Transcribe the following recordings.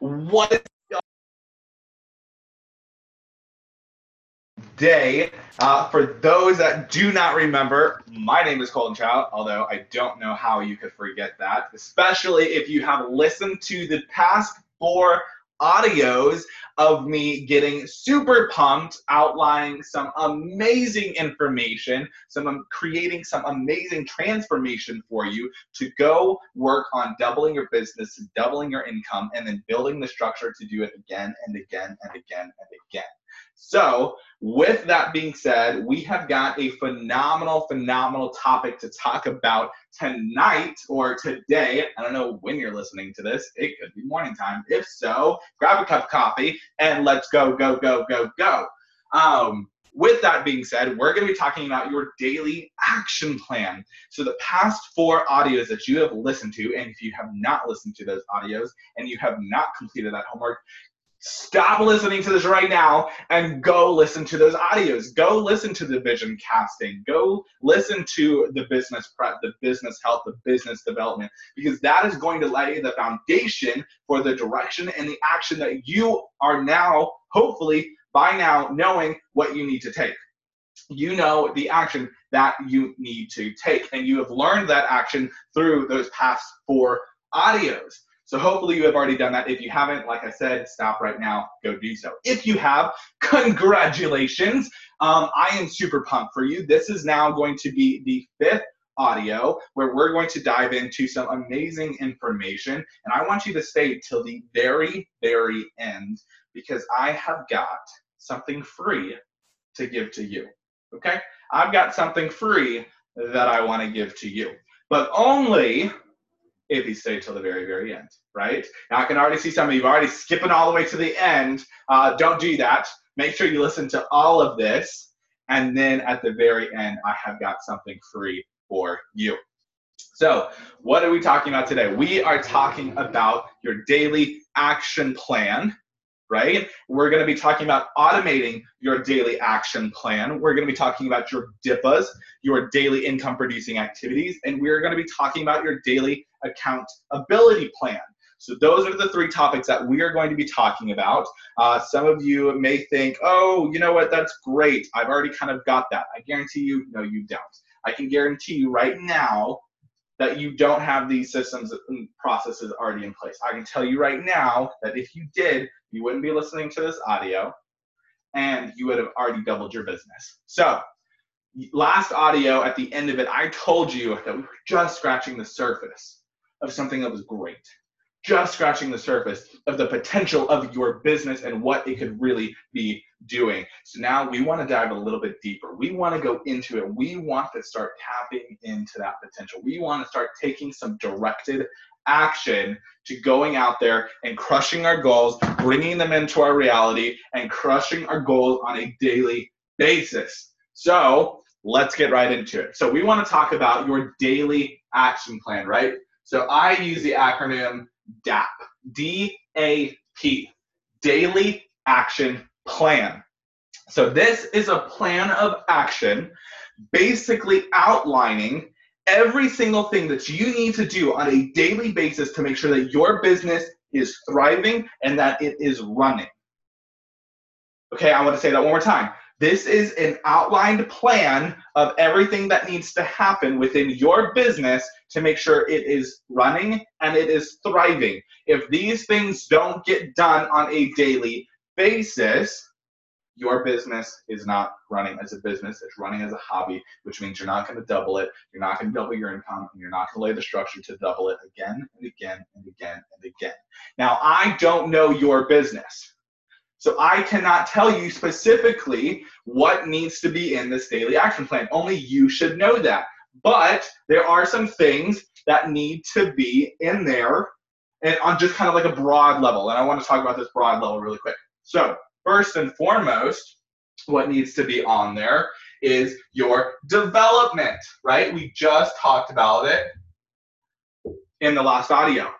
What is day. Uh, for those that do not remember, my name is Colton Child, although I don't know how you could forget that, especially if you have listened to the past four audios of me getting super pumped, outlining some amazing information, some um, creating some amazing transformation for you to go work on doubling your business, doubling your income, and then building the structure to do it again and again and again and again. So, with that being said, we have got a phenomenal, phenomenal topic to talk about tonight or today. I don't know when you're listening to this. It could be morning time. If so, grab a cup of coffee and let's go, go, go, go, go. Um, with that being said, we're going to be talking about your daily action plan. So, the past four audios that you have listened to, and if you have not listened to those audios and you have not completed that homework, stop listening to this right now and go listen to those audios. Go listen to the vision casting. Go listen to the business prep the business health the business development because that is going to lay the foundation for the direction and the action that you are now hopefully by now knowing what you need to take. You know the action that you need to take and you have learned that action through those past four audios so hopefully you have already done that. If you haven't, like I said, stop right now, go do so. If you have, congratulations. Um, I am super pumped for you. This is now going to be the fifth audio where we're going to dive into some amazing information. And I want you to stay till the very, very end because I have got something free to give to you. Okay? I've got something free that I want to give to you. But only if you stay till the very, very end, right? Now I can already see some of you already skipping all the way to the end. Uh, don't do that. Make sure you listen to all of this. And then at the very end, I have got something free for you. So, what are we talking about today? We are talking about your daily action plan right? We're going to be talking about automating your daily action plan. We're going to be talking about your DIPAs, your daily income producing activities, and we're going to be talking about your daily accountability plan. So those are the three topics that we are going to be talking about. Uh, some of you may think, oh, you know what, that's great. I've already kind of got that. I guarantee you, no, you don't. I can guarantee you right now that you don't have these systems and processes already in place. I can tell you right now that if you did, you wouldn't be listening to this audio and you would have already doubled your business. So, last audio at the end of it, I told you that we were just scratching the surface of something that was great just scratching the surface of the potential of your business and what it could really be doing. So now we want to dive a little bit deeper. We want to go into it. We want to start tapping into that potential. We want to start taking some directed action to going out there and crushing our goals, bringing them into our reality, and crushing our goals on a daily basis. So let's get right into it. So we want to talk about your daily action plan, right? So I use the acronym DAP, D A P, Daily Action Plan. So, this is a plan of action basically outlining every single thing that you need to do on a daily basis to make sure that your business is thriving and that it is running. Okay, I want to say that one more time. This is an outlined plan of everything that needs to happen within your business to make sure it is running and it is thriving. If these things don't get done on a daily basis, your business is not running as a business, it's running as a hobby, which means you're not going to double it, you're not going to double your income, and you're not going to lay the structure to double it again and again and again and again. Now, I don't know your business. So I cannot tell you specifically what needs to be in this daily action plan. Only you should know that. But there are some things that need to be in there and on just kind of like a broad level. And I want to talk about this broad level really quick. So, first and foremost, what needs to be on there is your development, right? We just talked about it in the last audio.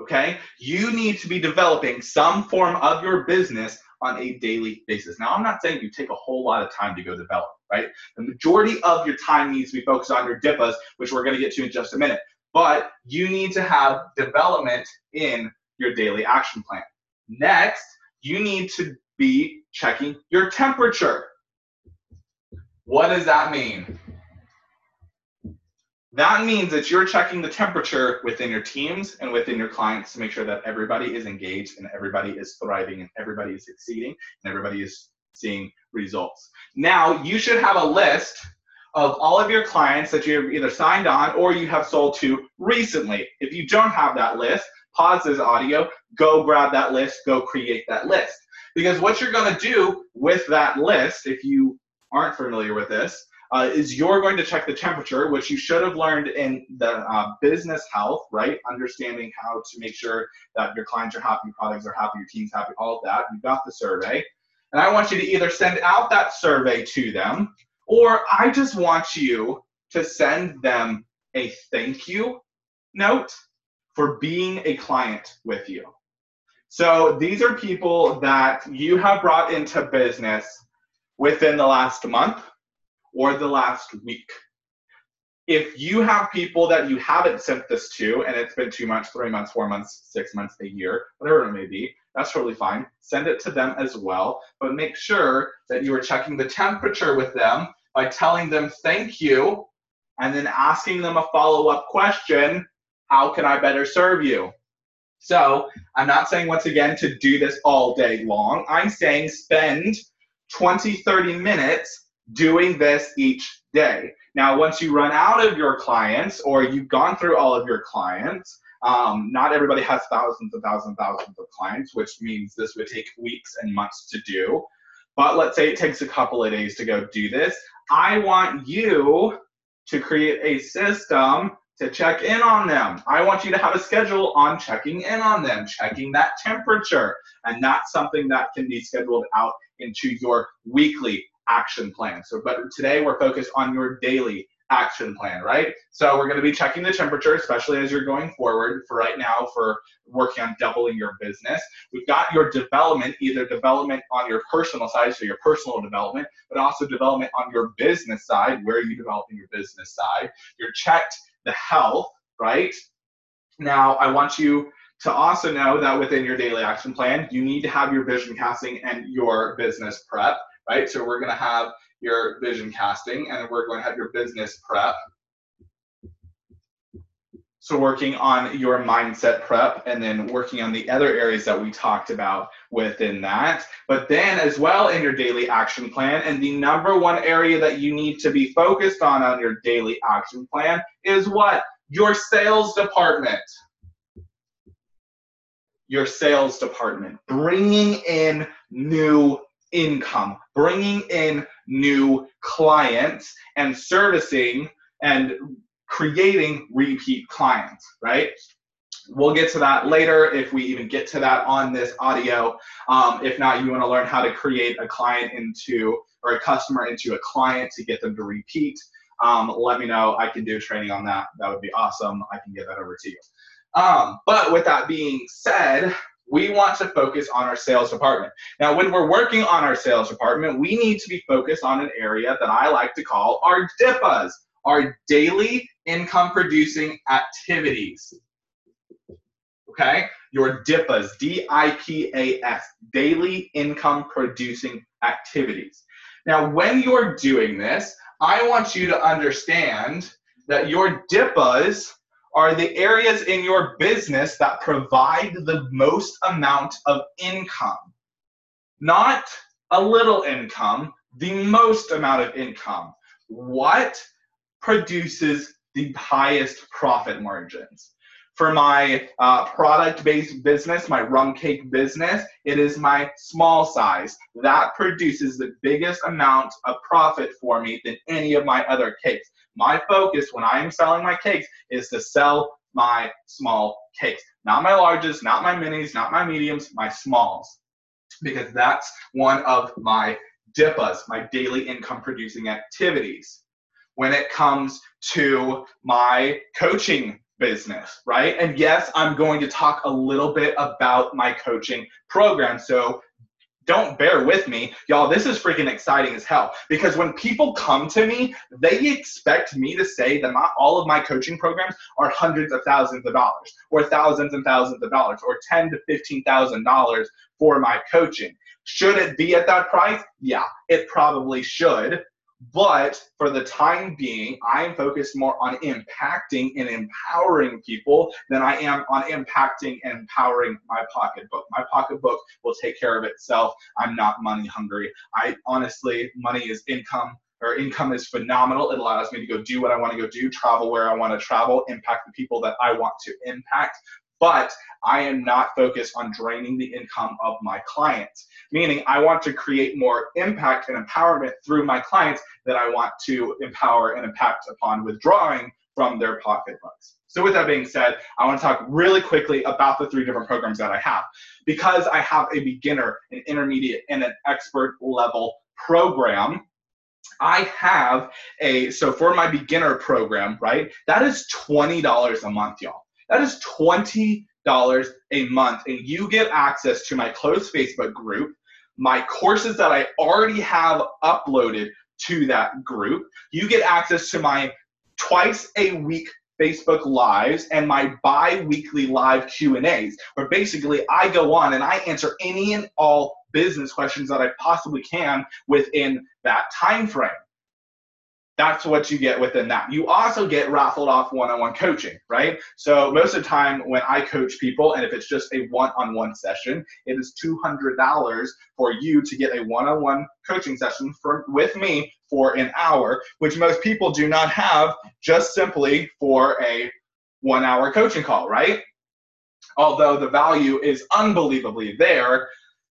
Okay? You need to be developing some form of your business on a daily basis. Now, I'm not saying you take a whole lot of time to go develop, right? The majority of your time needs to be focused on your DIPAs, which we're going to get to in just a minute. But you need to have development in your daily action plan. Next, you need to be checking your temperature. What does that mean? That means that you're checking the temperature within your teams and within your clients to make sure that everybody is engaged and everybody is thriving and everybody is succeeding and everybody is seeing results. Now, you should have a list of all of your clients that you've either signed on or you have sold to recently. If you don't have that list, pause this audio, go grab that list, go create that list. Because what you're going to do with that list, if you aren't familiar with this, uh, is you're going to check the temperature, which you should have learned in the uh, business health, right? Understanding how to make sure that your clients are happy, your products are happy, your team's happy, all of that. You got the survey. And I want you to either send out that survey to them, or I just want you to send them a thank you note for being a client with you. So these are people that you have brought into business within the last month or the last week. If you have people that you haven't sent this to and it's been two months, three months, four months, six months, a year, whatever it may be, that's totally fine. Send it to them as well, but make sure that you are checking the temperature with them by telling them thank you and then asking them a follow up question how can I better serve you? So I'm not saying once again to do this all day long. I'm saying spend 20, 30 minutes doing this each day. Now, once you run out of your clients or you've gone through all of your clients, um, not everybody has thousands and thousands and thousands of clients, which means this would take weeks and months to do. But let's say it takes a couple of days to go do this. I want you to create a system to check in on them. I want you to have a schedule on checking in on them, checking that temperature, and not something that can be scheduled out into your weekly action plan. So, but today we're focused on your daily action plan, right? So we're going to be checking the temperature, especially as you're going forward for right now for working on doubling your business. We've got your development, either development on your personal side, so your personal development, but also development on your business side, where are you developing your business side. You're checked the health, right? Now, I want you to also know that within your daily action plan, you need to have your vision casting and your business prep right? So we're going to have your vision casting and we're going to have your business prep. So working on your mindset prep and then working on the other areas that we talked about within that. But then as well in your daily action plan and the number one area that you need to be focused on on your daily action plan is what? Your sales department your sales department, bringing in new income, bringing in new clients and servicing and creating repeat clients, right? We'll get to that later if we even get to that on this audio. Um, if not, you want to learn how to create a client into or a customer into a client to get them to repeat. Um, let me know. I can do training on that. That would be awesome. I can get that over to you. Um, but with that being said, we want to focus on our sales department. Now, when we're working on our sales department, we need to be focused on an area that I like to call our DIPAs, our daily income producing activities. Okay? Your DIPAs, D I P A S, daily income producing activities. Now, when you're doing this, I want you to understand that your DIPAs are the areas in your business that provide the most amount of income. Not a little income, the most amount of income. What produces the highest profit margins? For my uh, product based business, my rum cake business, it is my small size. That produces the biggest amount of profit for me than any of my other cakes. My focus when I am selling my cakes is to sell my small cakes. Not my larges, not my minis, not my mediums, my smalls. Because that's one of my DIPAs, my daily income producing activities. When it comes to my coaching business, right? And yes, I'm going to talk a little bit about my coaching program. So don't bear with me, y'all, this is freaking exciting as hell. Because when people come to me, they expect me to say that not all of my coaching programs are hundreds of thousands of dollars, or thousands and thousands of dollars, or ten to fifteen thousand dollars for my coaching. Should it be at that price? Yeah, it probably should. But for the time being, I am focused more on impacting and empowering people than I am on impacting and empowering my pocketbook. My pocketbook will take care of itself. I'm not money hungry. I honestly, money is income or income is phenomenal. It allows me to go do what I want to go do, travel where I want to travel, impact the people that I want to impact but I am not focused on draining the income of my clients. Meaning, I want to create more impact and empowerment through my clients that I want to empower and impact upon withdrawing from their pocketbooks. So, with that being said, I want to talk really quickly about the three different programs that I have. Because I have a beginner, an intermediate, and an expert level program, I have a, so for my beginner program, right, that is $20 a month, y'all. That is $20 a month, and you get access to my closed Facebook group, my courses that I already have uploaded to that group. You get access to my twice a week Facebook lives and my bi-weekly live Q&As where basically I go on and I answer any and all business questions that I possibly can within that time frame. That's what you get within that. You also get raffled off one-on-one coaching, right? So most of the time when I coach people, and if it's just a one-on-one session, it is $200 for you to get a one-on-one coaching session for, with me for an hour, which most people do not have just simply for a one-hour coaching call, right? Although the value is unbelievably there,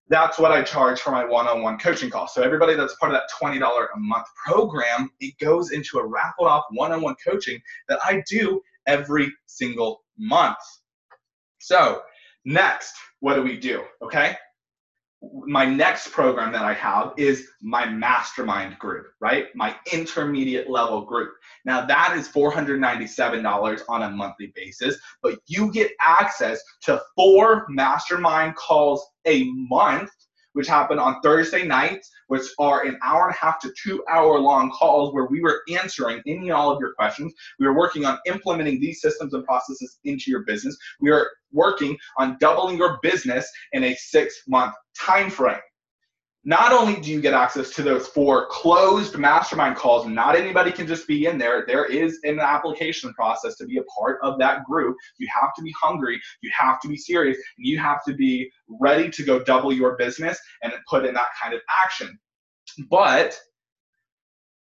that's what I charge for my one-on-one coaching call. So everybody that's part of that $20 a month program, it goes into a raffled off one-on-one coaching that I do every single month. So next, what do we do? Okay my next program that I have is my mastermind group, right? My intermediate level group. Now that is $497 on a monthly basis, but you get access to four mastermind calls a month which happened on Thursday nights, which are an hour and a half to two hour long calls where we were answering any and all of your questions. We were working on implementing these systems and processes into your business. We are working on doubling your business in a six month time frame not only do you get access to those four closed mastermind calls, not anybody can just be in there. There is an application process to be a part of that group. You have to be hungry, you have to be serious, and you have to be ready to go double your business and put in that kind of action. But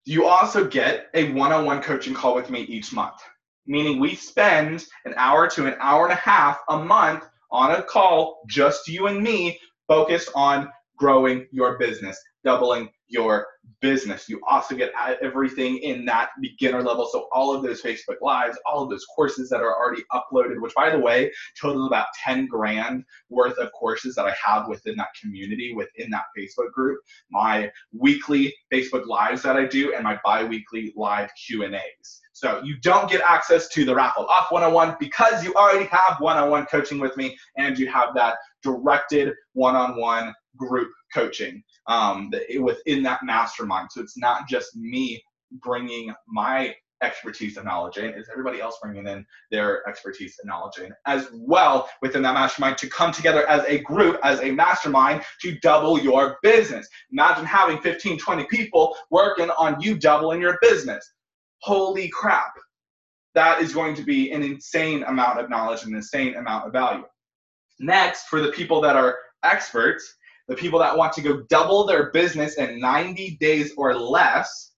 you also get a one on one coaching call with me each month, meaning we spend an hour to an hour and a half a month on a call, just you and me, focused on growing your business, doubling your business. You also get everything in that beginner level. So all of those Facebook Lives, all of those courses that are already uploaded, which by the way, total about 10 grand worth of courses that I have within that community, within that Facebook group, my weekly Facebook Lives that I do, and my bi-weekly live Q&As. So you don't get access to the raffle off one-on-one because you already have one-on-one coaching with me and you have that directed one-on-one group coaching um, within that mastermind. So it's not just me bringing my expertise and knowledge in, it's everybody else bringing in their expertise and knowledge in as well within that mastermind to come together as a group, as a mastermind to double your business. Imagine having 15, 20 people working on you doubling your business. Holy crap. That is going to be an insane amount of knowledge and an insane amount of value. Next, for the people that are experts, the people that want to go double their business in 90 days or less,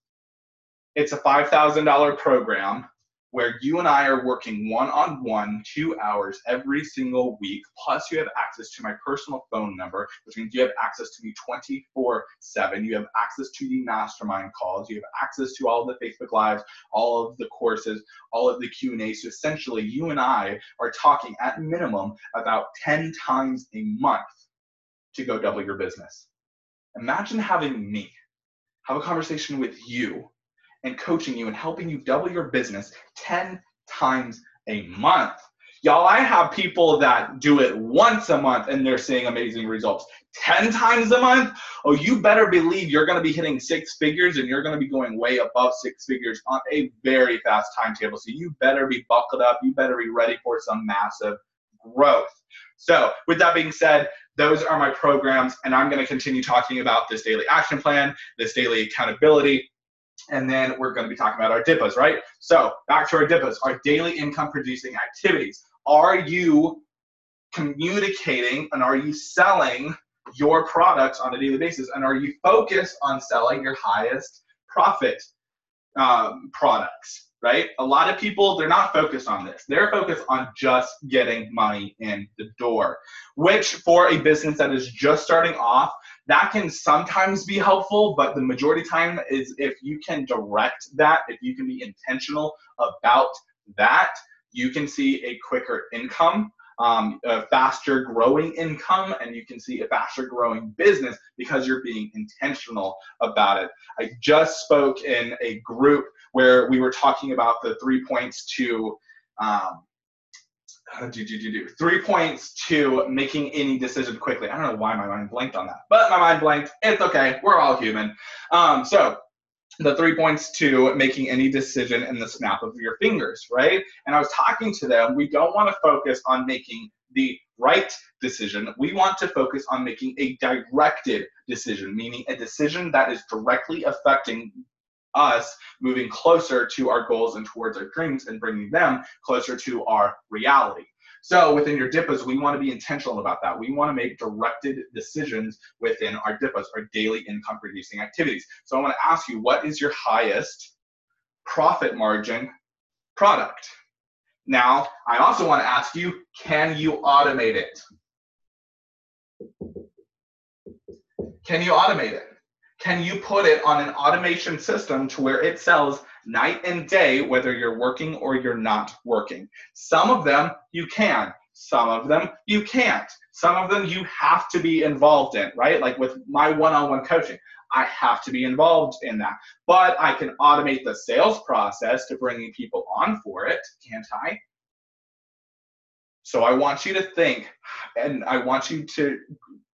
it's a $5,000 program where you and I are working one on one, two hours every single week. Plus, you have access to my personal phone number, which means you have access to me 24 7. You have access to the mastermind calls. You have access to all of the Facebook Lives, all of the courses, all of the Q&A. So essentially, you and I are talking at minimum about 10 times a month to go double your business. Imagine having me have a conversation with you and coaching you and helping you double your business 10 times a month. Y'all, I have people that do it once a month and they're seeing amazing results. 10 times a month, oh, you better believe you're going to be hitting six figures and you're going to be going way above six figures on a very fast timetable. So you better be buckled up. You better be ready for some massive growth. So, with that being said, those are my programs, and I'm going to continue talking about this daily action plan, this daily accountability, and then we're going to be talking about our DIPAs, right? So, back to our DIPAs, our daily income producing activities. Are you communicating and are you selling your products on a daily basis? And are you focused on selling your highest profit um, products? Right? A lot of people, they're not focused on this. They're focused on just getting money in the door, which for a business that is just starting off, that can sometimes be helpful, but the majority time is if you can direct that, if you can be intentional about that, you can see a quicker income um, a faster growing income and you can see a faster growing business because you're being intentional about it. I just spoke in a group where we were talking about the three points to um, do, do, do, do. Three points to making any decision quickly. I don't know why my mind blanked on that, but my mind blanked. It's okay. We're all human. Um, so the three points to making any decision in the snap of your fingers, right? And I was talking to them, we don't want to focus on making the right decision. We want to focus on making a directed decision, meaning a decision that is directly affecting us moving closer to our goals and towards our dreams and bringing them closer to our reality. So within your DIPAs, we want to be intentional about that. We want to make directed decisions within our DIPAs, our daily income producing activities. So I want to ask you, what is your highest profit margin product? Now, I also want to ask you, can you automate it? Can you automate it? Can you put it on an automation system to where it sells night and day, whether you're working or you're not working. Some of them you can, some of them you can't. Some of them you have to be involved in, right? Like with my one on one coaching, I have to be involved in that. But I can automate the sales process to bringing people on for it, can't I? So I want you to think and I want you to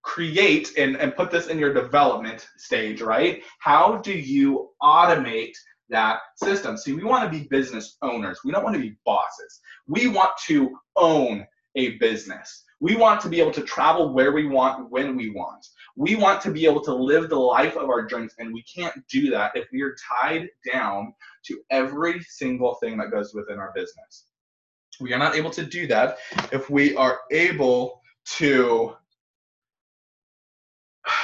create and, and put this in your development stage, right? How do you automate that system. See, we want to be business owners. We don't want to be bosses. We want to own a business. We want to be able to travel where we want, when we want. We want to be able to live the life of our dreams, and we can't do that if we are tied down to every single thing that goes within our business. We are not able to do that if we are able to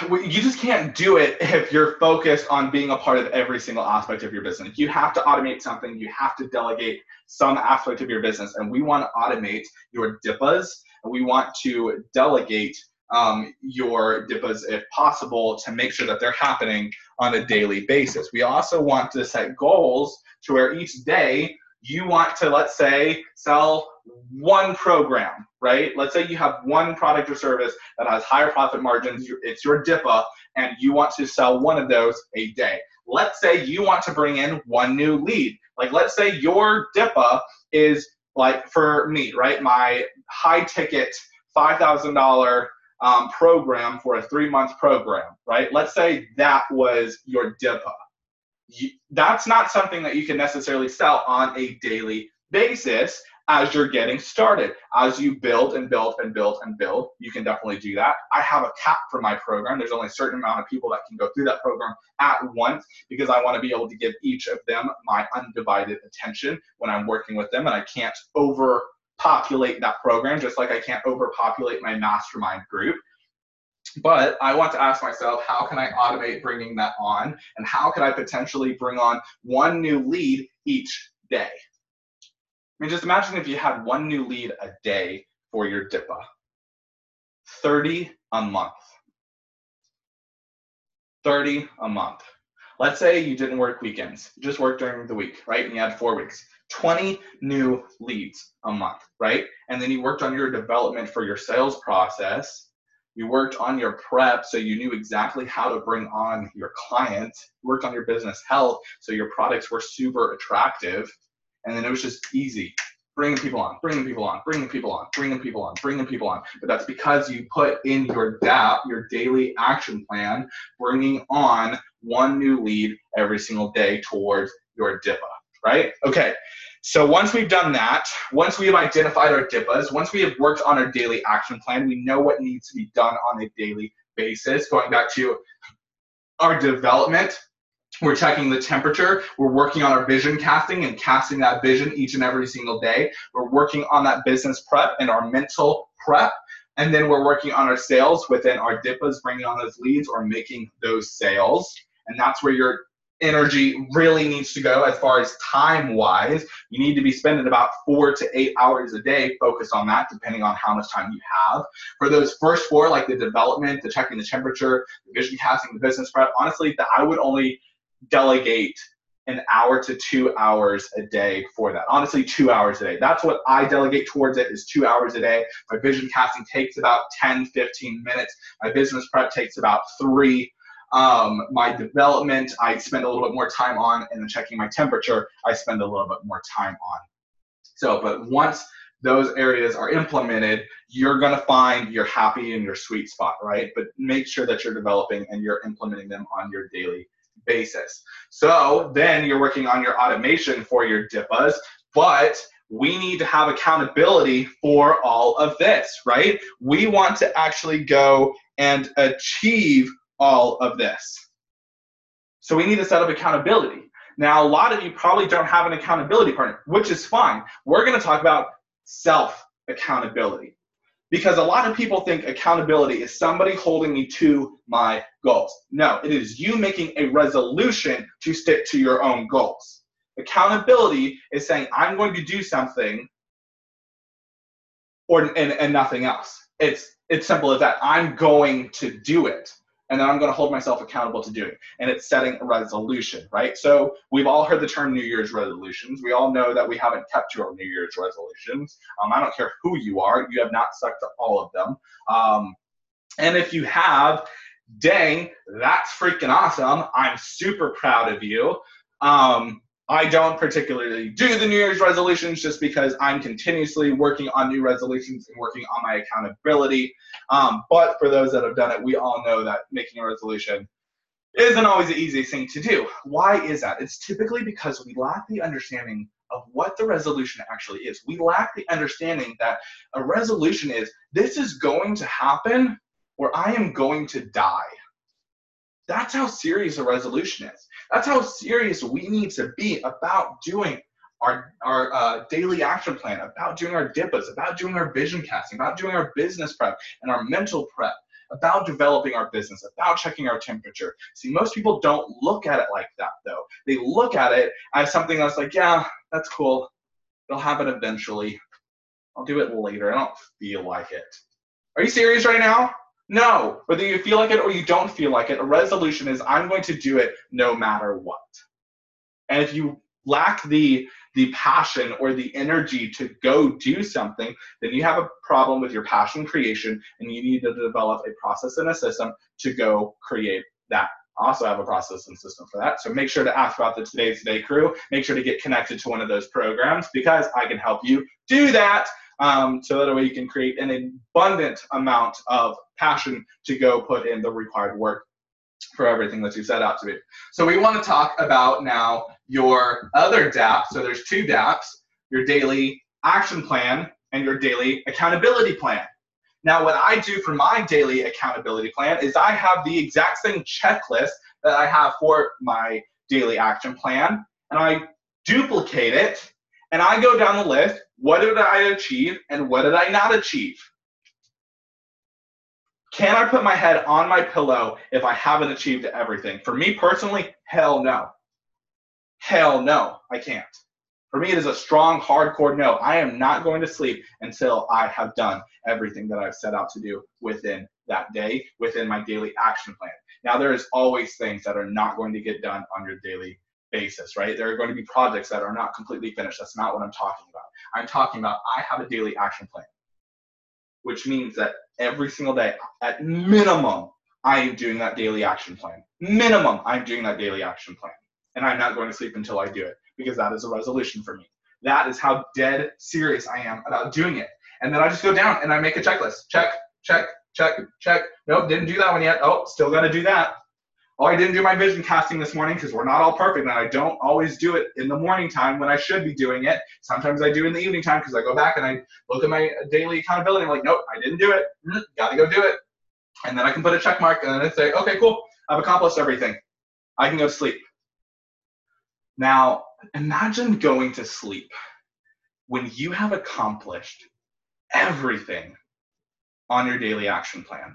you just can't do it if you're focused on being a part of every single aspect of your business. You have to automate something, you have to delegate some aspect of your business. And we want to automate your DIPAs and we want to delegate um, your DIPAs if possible to make sure that they're happening on a daily basis. We also want to set goals to where each day you want to, let's say, sell one program, right? Let's say you have one product or service that has higher profit margins, it's your DIPA, and you want to sell one of those a day. Let's say you want to bring in one new lead. Like, let's say your DIPA is like for me, right? My high ticket $5,000 um, program for a three month program, right? Let's say that was your DIPA. You, that's not something that you can necessarily sell on a daily basis as you're getting started. As you build and build and build and build, you can definitely do that. I have a cap for my program. There's only a certain amount of people that can go through that program at once because I want to be able to give each of them my undivided attention when I'm working with them, and I can't overpopulate that program just like I can't overpopulate my mastermind group. But I want to ask myself, how can I automate bringing that on? And how can I potentially bring on one new lead each day? I mean, just imagine if you had one new lead a day for your DIPA, 30 a month. 30 a month. Let's say you didn't work weekends, you just worked during the week, right? And you had four weeks. 20 new leads a month, right? And then you worked on your development for your sales process. You worked on your prep so you knew exactly how to bring on your client. You worked on your business health so your products were super attractive and then it was just easy bringing people on, bringing people on, bringing people on, bringing people on, bringing people on. But that's because you put in your DAP, your daily action plan, bringing on one new lead every single day towards your DIPA, right? Okay. So once we've done that, once we have identified our DIPAs, once we have worked on our daily action plan, we know what needs to be done on a daily basis. Going back to our development, we're checking the temperature. We're working on our vision casting and casting that vision each and every single day. We're working on that business prep and our mental prep. And then we're working on our sales within our DIPAs, bringing on those leads or making those sales. And that's where your energy really needs to go as far as time wise. You need to be spending about four to eight hours a day focused on that, depending on how much time you have. For those first four, like the development, the checking the temperature, the vision casting, the business prep, honestly, that I would only delegate an hour to two hours a day for that. Honestly, two hours a day. That's what I delegate towards it is two hours a day. My vision casting takes about 10, 15 minutes. My business prep takes about three. Um, my development, I spend a little bit more time on, and then checking my temperature, I spend a little bit more time on. So, but once those areas are implemented, you're going to find you're happy in your sweet spot, right? But make sure that you're developing and you're implementing them on your daily basis. So then you're working on your automation for your DIPAs, but we need to have accountability for all of this, right? We want to actually go and achieve all of this. So we need to set up accountability. Now, a lot of you probably don't have an accountability partner, which is fine. We're going to talk about self accountability because a lot of people think accountability is somebody holding me to my goals. No, it is you making a resolution to stick to your own goals. Accountability is saying, I'm going to do something or, and, and nothing else. It's, it's simple as that. I'm going to do it and then I'm going to hold myself accountable to doing. And it's setting a resolution, right? So we've all heard the term New Year's resolutions. We all know that we haven't kept your New Year's resolutions. Um, I don't care who you are, you have not stuck to all of them. Um, and if you have, dang, that's freaking awesome. I'm super proud of you. Um, I don't particularly do the New Year's resolutions just because I'm continuously working on new resolutions and working on my accountability. Um, but for those that have done it, we all know that making a resolution isn't always the easiest thing to do. Why is that? It's typically because we lack the understanding of what the resolution actually is. We lack the understanding that a resolution is this is going to happen or I am going to die. That's how serious a resolution is. That's how serious we need to be about doing our, our uh, daily action plan, about doing our DIPAs, about doing our vision casting, about doing our business prep and our mental prep, about developing our business, about checking our temperature. See, most people don't look at it like that though. They look at it as something that's like, yeah, that's cool. It'll happen eventually. I'll do it later. I don't feel like it. Are you serious right now? No, whether you feel like it or you don't feel like it, a resolution is I'm going to do it no matter what. And if you lack the the passion or the energy to go do something, then you have a problem with your passion creation and you need to develop a process and a system to go create that. Also have a process and system for that. So make sure to ask about the Today's Today crew. Make sure to get connected to one of those programs because I can help you do that um, so that way you can create an abundant amount of passion to go put in the required work for everything that you set out to be. So we want to talk about now your other DAP. So there's two DAPs, your daily action plan and your daily accountability plan. Now what I do for my daily accountability plan is I have the exact same checklist that I have for my daily action plan and I duplicate it and I go down the list. What did I achieve and what did I not achieve? Can I put my head on my pillow if I haven't achieved everything? For me personally, hell no. Hell no, I can't. For me, it is a strong, hardcore no. I am not going to sleep until I have done everything that I've set out to do within that day, within my daily action plan. Now, there's always things that are not going to get done on your daily basis, right? There are going to be projects that are not completely finished. That's not what I'm talking about. I'm talking about I have a daily action plan, which means that every single day, at minimum, I am doing that daily action plan. Minimum, I'm doing that daily action plan. And I'm not going to sleep until I do it because that is a resolution for me. That is how dead serious I am about doing it. And then I just go down and I make a checklist. Check, check, check, check. Nope, didn't do that one yet. Oh, still got to do that. Oh, I didn't do my vision casting this morning because we're not all perfect, and I don't always do it in the morning time when I should be doing it. Sometimes I do in the evening time because I go back and I look at my daily accountability. I'm like, nope, I didn't do it. Mm, got to go do it. And then I can put a check mark and then I say, okay, cool, I've accomplished everything. I can go sleep. Now, imagine going to sleep when you have accomplished everything on your daily action plan.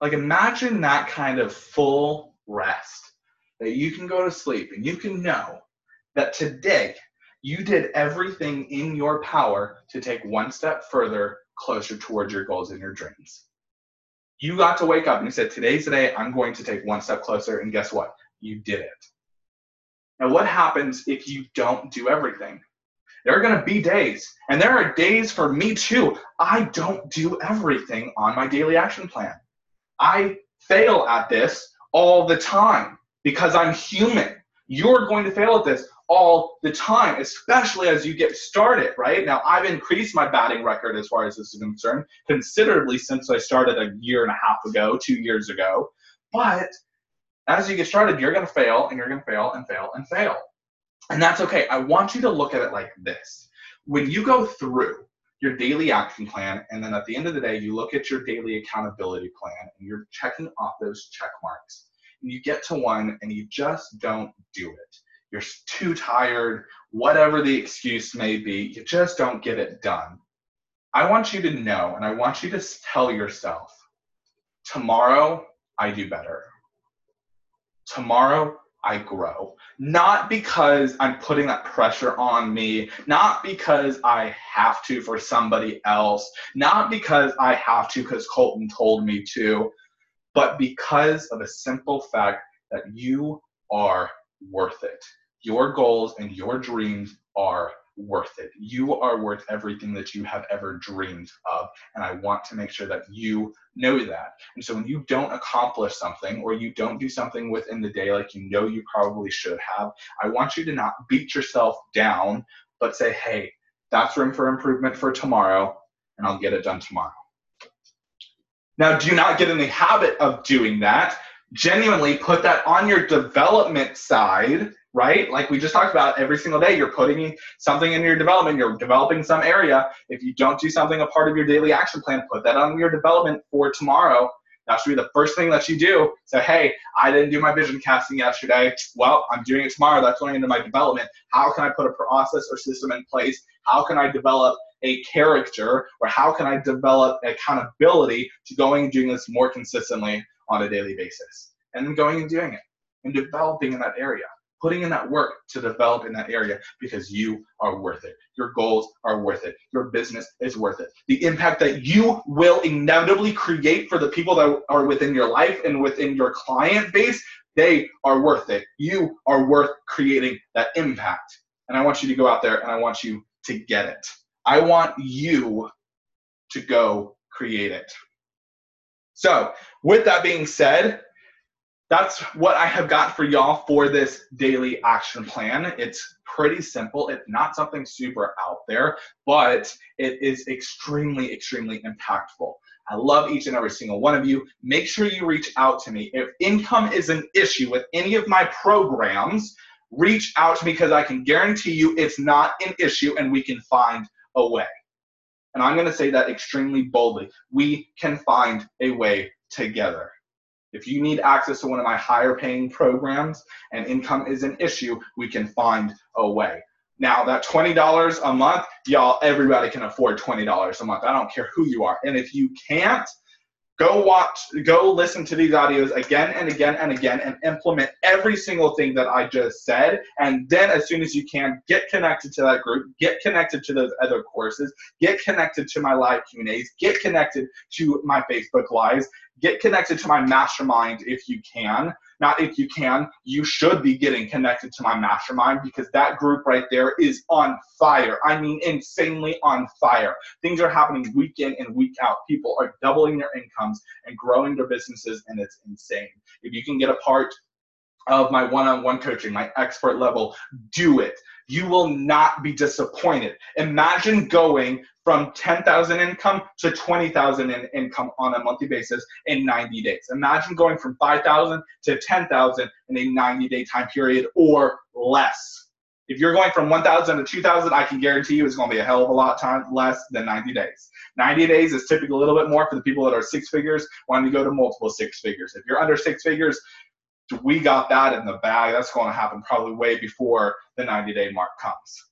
Like imagine that kind of full rest that you can go to sleep and you can know that today you did everything in your power to take one step further closer towards your goals and your dreams. You got to wake up and you said, Today's the day I'm going to take one step closer. And guess what? You did it. Now, what happens if you don't do everything? There are going to be days, and there are days for me too. I don't do everything on my daily action plan. I fail at this all the time because I'm human. You're going to fail at this all the time, especially as you get started, right? Now, I've increased my batting record as far as this is concerned considerably since I started a year and a half ago, two years ago. But as you get started, you're going to fail and you're going to fail and fail and fail. And that's okay. I want you to look at it like this. When you go through your daily action plan, and then at the end of the day, you look at your daily accountability plan and you're checking off those check marks. And you get to one and you just don't do it. You're too tired, whatever the excuse may be, you just don't get it done. I want you to know and I want you to tell yourself tomorrow I do better. Tomorrow I grow. Not because I'm putting that pressure on me, not because I have to for somebody else, not because I have to because Colton told me to, but because of a simple fact that you are worth it. Your goals and your dreams are worth it. You are worth everything that you have ever dreamed of. And I want to make sure that you know that. And so when you don't accomplish something or you don't do something within the day like you know you probably should have, I want you to not beat yourself down, but say, hey, that's room for improvement for tomorrow, and I'll get it done tomorrow. Now, do not get in the habit of doing that. Genuinely put that on your development side right? Like we just talked about, every single day you're putting something in your development, you're developing some area. If you don't do something a part of your daily action plan, put that on your development for tomorrow. That should be the first thing that you do. So, hey, I didn't do my vision casting yesterday. Well, I'm doing it tomorrow. That's going into my development. How can I put a process or system in place? How can I develop a character or how can I develop accountability to going and doing this more consistently on a daily basis? And going and doing it and developing in that area putting in that work to develop in that area because you are worth it. Your goals are worth it. Your business is worth it. The impact that you will inevitably create for the people that are within your life and within your client base, they are worth it. You are worth creating that impact. And I want you to go out there and I want you to get it. I want you to go create it. So, with that being said, that's what I have got for y'all for this daily action plan. It's pretty simple. It's not something super out there, but it is extremely, extremely impactful. I love each and every single one of you. Make sure you reach out to me. If income is an issue with any of my programs, reach out to me because I can guarantee you it's not an issue and we can find a way. And I'm going to say that extremely boldly. We can find a way together. If you need access to one of my higher paying programs and income is an issue, we can find a way. Now, that $20 a month, y'all, everybody can afford $20 a month. I don't care who you are. And if you can't, go watch, go listen to these audios again and again and again and implement every single thing that I just said. And then, as soon as you can, get connected to that group, get connected to those other courses, get connected to my live Q&As, get connected to my Facebook Lives, get connected to my mastermind if you can. Not if you can, you should be getting connected to my mastermind because that group right there is on fire. I mean, insanely on fire. Things are happening week in and week out. People are doubling their incomes and growing their businesses, and it's insane. If you can get a part of my one-on-one coaching, my expert level, do it. You will not be disappointed. Imagine going from 10,000 income to 20,000 in income on a monthly basis in 90 days. Imagine going from 5,000 to 10,000 in a 90 day time period or less. If you're going from 1,000 to 2,000, I can guarantee you it's going to be a hell of a lot time less than 90 days. 90 days is typically a little bit more for the people that are six figures wanting to go to multiple six figures. If you're under six figures, we got that in the bag. That's going to happen probably way before the 90 day mark comes.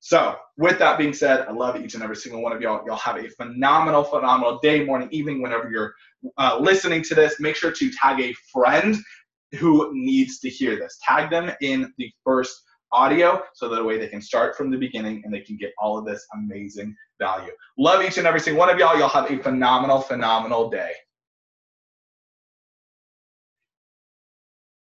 So, with that being said, I love each and every single one of y'all. Y'all have a phenomenal, phenomenal day, morning, evening, whenever you're uh, listening to this. Make sure to tag a friend who needs to hear this. Tag them in the first audio so that way they can start from the beginning and they can get all of this amazing value. Love each and every single one of y'all. Y'all have a phenomenal, phenomenal day.